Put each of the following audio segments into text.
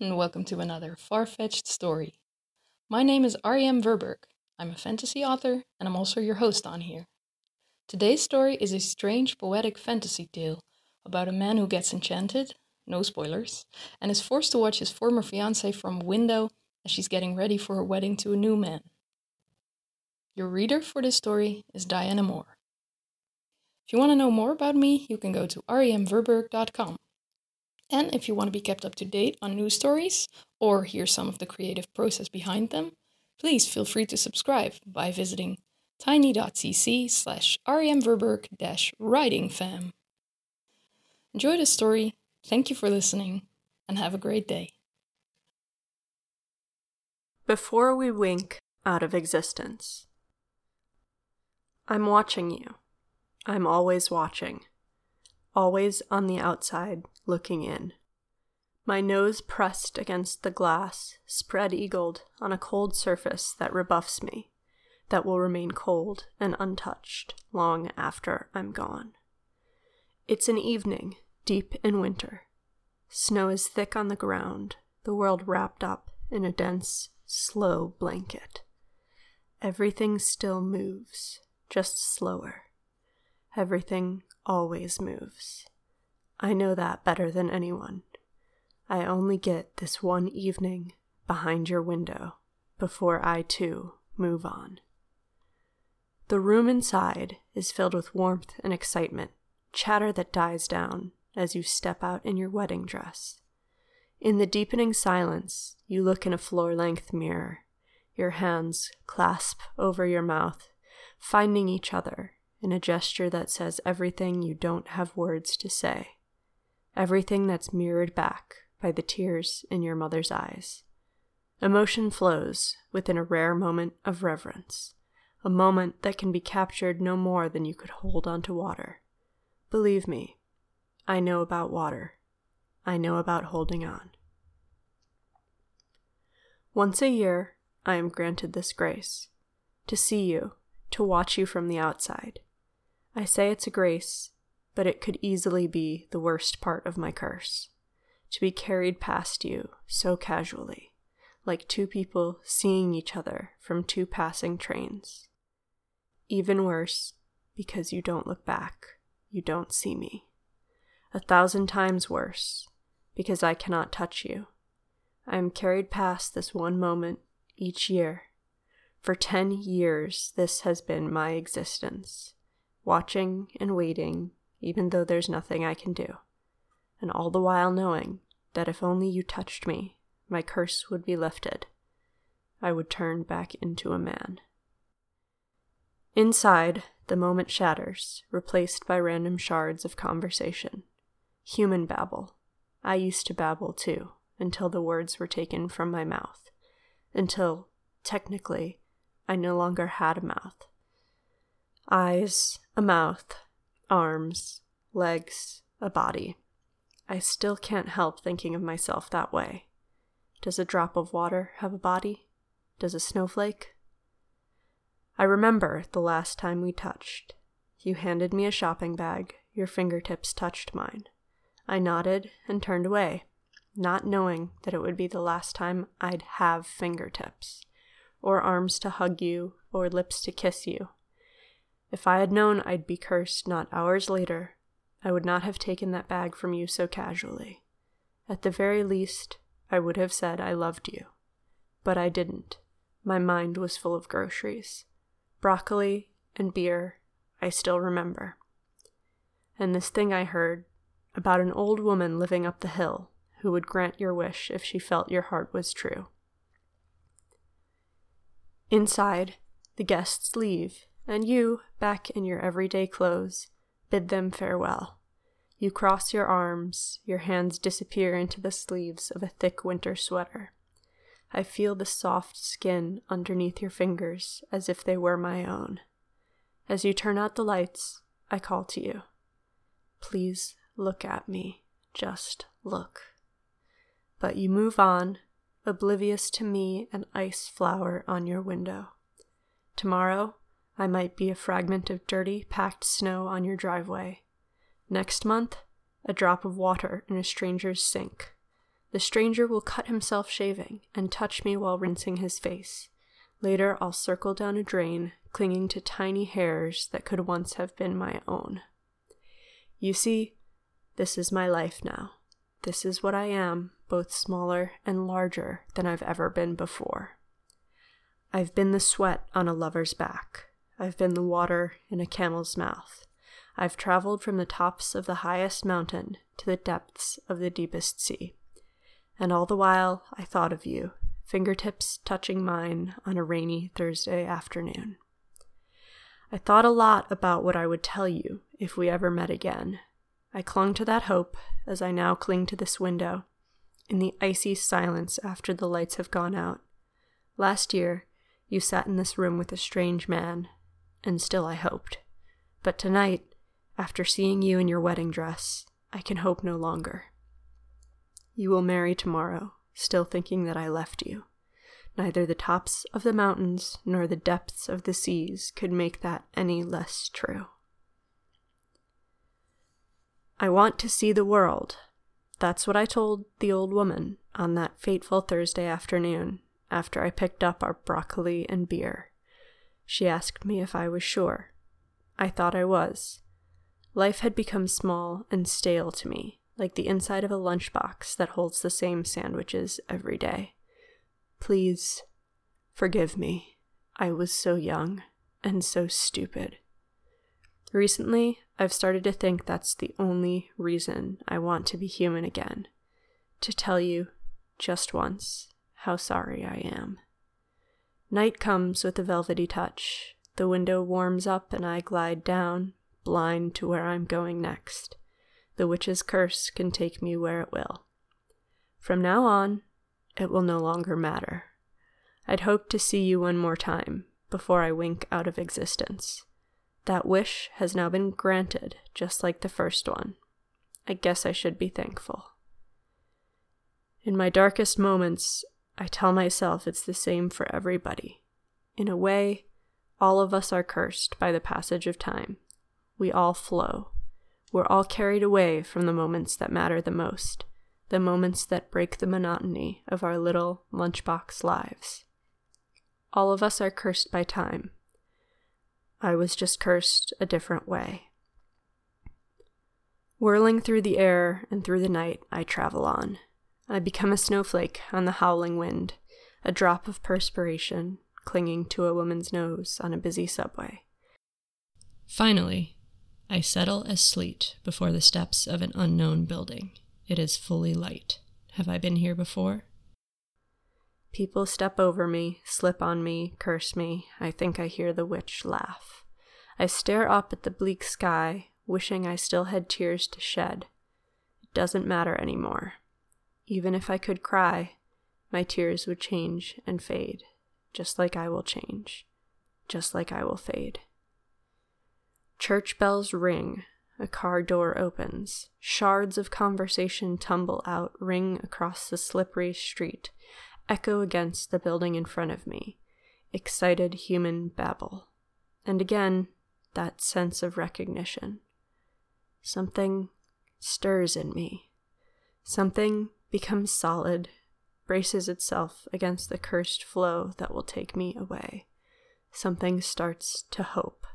and welcome to another far fetched story. My name is R.E.M. Verberg. I'm a fantasy author, and I'm also your host on here. Today's story is a strange poetic fantasy tale about a man who gets enchanted, no spoilers, and is forced to watch his former fiancée from a window as she's getting ready for her wedding to a new man. Your reader for this story is Diana Moore. If you want to know more about me, you can go to remverberg.com. And if you want to be kept up to date on news stories or hear some of the creative process behind them, please feel free to subscribe by visiting tiny.cc slash remverberg writingfam. Enjoy the story, thank you for listening, and have a great day. Before we wink out of existence. I'm watching you. I'm always watching. Always on the outside, looking in. My nose pressed against the glass, spread eagled on a cold surface that rebuffs me, that will remain cold and untouched long after I'm gone. It's an evening, deep in winter. Snow is thick on the ground, the world wrapped up in a dense, slow blanket. Everything still moves, just slower. Everything always moves. I know that better than anyone. I only get this one evening behind your window before I too move on. The room inside is filled with warmth and excitement, chatter that dies down as you step out in your wedding dress. In the deepening silence, you look in a floor length mirror, your hands clasp over your mouth finding each other in a gesture that says everything you don't have words to say, everything that's mirrored back by the tears in your mother's eyes. Emotion flows within a rare moment of reverence, a moment that can be captured no more than you could hold onto water. Believe me, I know about water. I know about holding on. Once a year, I am granted this grace to see you to watch you from the outside. I say it's a grace, but it could easily be the worst part of my curse. To be carried past you so casually, like two people seeing each other from two passing trains. Even worse, because you don't look back, you don't see me. A thousand times worse, because I cannot touch you. I am carried past this one moment each year for 10 years, this has been my existence watching and waiting, even though there's nothing I can do. And all the while knowing that if only you touched me, my curse would be lifted. I would turn back into a man. Inside, the moment shatters, replaced by random shards of conversation. Human babble. I used to babble too, until the words were taken from my mouth. Until, technically, I no longer had a mouth. Eyes, a mouth, arms, legs, a body. I still can't help thinking of myself that way. Does a drop of water have a body? Does a snowflake? I remember the last time we touched. You handed me a shopping bag, your fingertips touched mine. I nodded and turned away, not knowing that it would be the last time I'd have fingertips or arms to hug you, or lips to kiss you. If I had known I'd be cursed not hours later, I would not have taken that bag from you so casually. At the very least, I would have said I loved you. But I didn't. My mind was full of groceries. Broccoli and beer, I still remember. And this thing I heard about an old woman living up the hill who would grant your wish if she felt your heart was true. Inside, the guests leave, and you, back in your everyday clothes, bid them farewell. You cross your arms, your hands disappear into the sleeves of a thick winter sweater. I feel the soft skin underneath your fingers as if they were my own. As you turn out the lights, I call to you. Please look at me. Just look. But you move on, oblivious to me an ice flower on your window. Tomorrow, I might be a fragment of dirty, packed snow on your driveway. Next month, a drop of water in a stranger's sink. The stranger will cut himself shaving and touch me while rinsing his face. Later, I'll circle down a drain, clinging to tiny hairs that could once have been my own. You see, this is my life now. This is what I am, both smaller and larger than I've ever been before. I've been the sweat on a lover's back. I've been the water in a camel's mouth. I've traveled from the tops of the highest mountain to the depths of the deepest sea. And all the while I thought of you, fingertips touching mine on a rainy Thursday afternoon. I thought a lot about what I would tell you if we ever met again. I clung to that hope as I now cling to this window, in the icy silence after the lights have gone out. Last year, you sat in this room with a strange man, and still I hoped. But tonight, after seeing you in your wedding dress, I can hope no longer. You will marry tomorrow, still thinking that I left you. Neither the tops of the mountains nor the depths of the seas could make that any less true. I want to see the world. That's what I told the old woman on that fateful Thursday afternoon after I picked up our broccoli and beer. She asked me if I was sure. I thought I was. Life had become small and stale to me, like the inside of a lunchbox that holds the same sandwiches every day. Please forgive me. I was so young and so stupid. Recently, I've started to think that's the only reason I want to be human again. To tell you, just once, how sorry I am. Night comes with a velvety touch. The window warms up and I glide down, blind to where I'm going next. The witch's curse can take me where it will. From now on, it will no longer matter. I'd hoped to see you one more time before I wink out of existence. That wish has now been granted, just like the first one. I guess I should be thankful. In my darkest moments, I tell myself it's the same for everybody. In a way, all of us are cursed by the passage of time. We all flow. We're all carried away from the moments that matter the most, the moments that break the monotony of our little lunchbox lives. All of us are cursed by time. I was just cursed a different way. Whirling through the air and through the night, I travel on. I become a snowflake on the howling wind, a drop of perspiration clinging to a woman's nose on a busy subway. Finally, I settle as sleet before the steps of an unknown building. It is fully light. Have I been here before? People step over me, slip on me, curse me. I think I hear the witch laugh. I stare up at the bleak sky, wishing I still had tears to shed. It doesn't matter anymore. Even if I could cry, my tears would change and fade, just like I will change, just like I will fade. Church bells ring, a car door opens, shards of conversation tumble out, ring across the slippery street, echo against the building in front of me, excited human babble. And again, that sense of recognition. Something stirs in me. Something becomes solid, braces itself against the cursed flow that will take me away. Something starts to hope.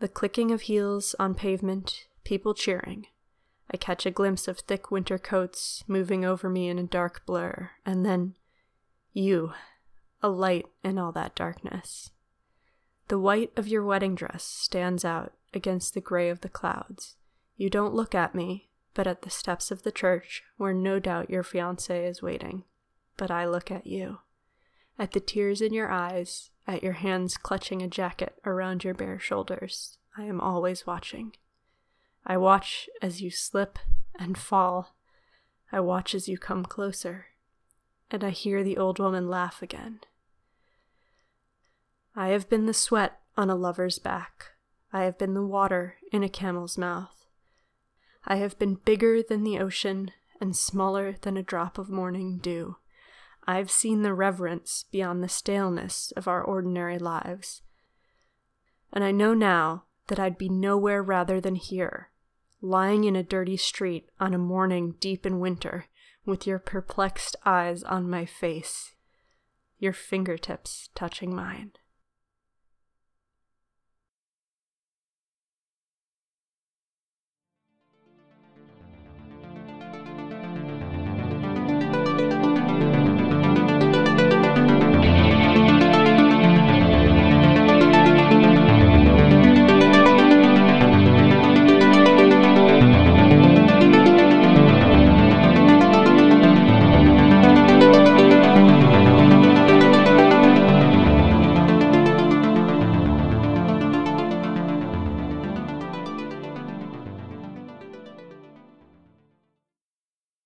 The clicking of heels on pavement, people cheering. I catch a glimpse of thick winter coats moving over me in a dark blur, and then you, a light in all that darkness. The white of your wedding dress stands out against the gray of the clouds. You don't look at me, but at the steps of the church where no doubt your fiance is waiting. But I look at you, at the tears in your eyes, at your hands clutching a jacket around your bare shoulders. I am always watching. I watch as you slip and fall. I watch as you come closer, and I hear the old woman laugh again. I have been the sweat on a lover's back. I have been the water in a camel's mouth. I have been bigger than the ocean and smaller than a drop of morning dew. I've seen the reverence beyond the staleness of our ordinary lives. And I know now that I'd be nowhere rather than here, lying in a dirty street on a morning deep in winter, with your perplexed eyes on my face, your fingertips touching mine.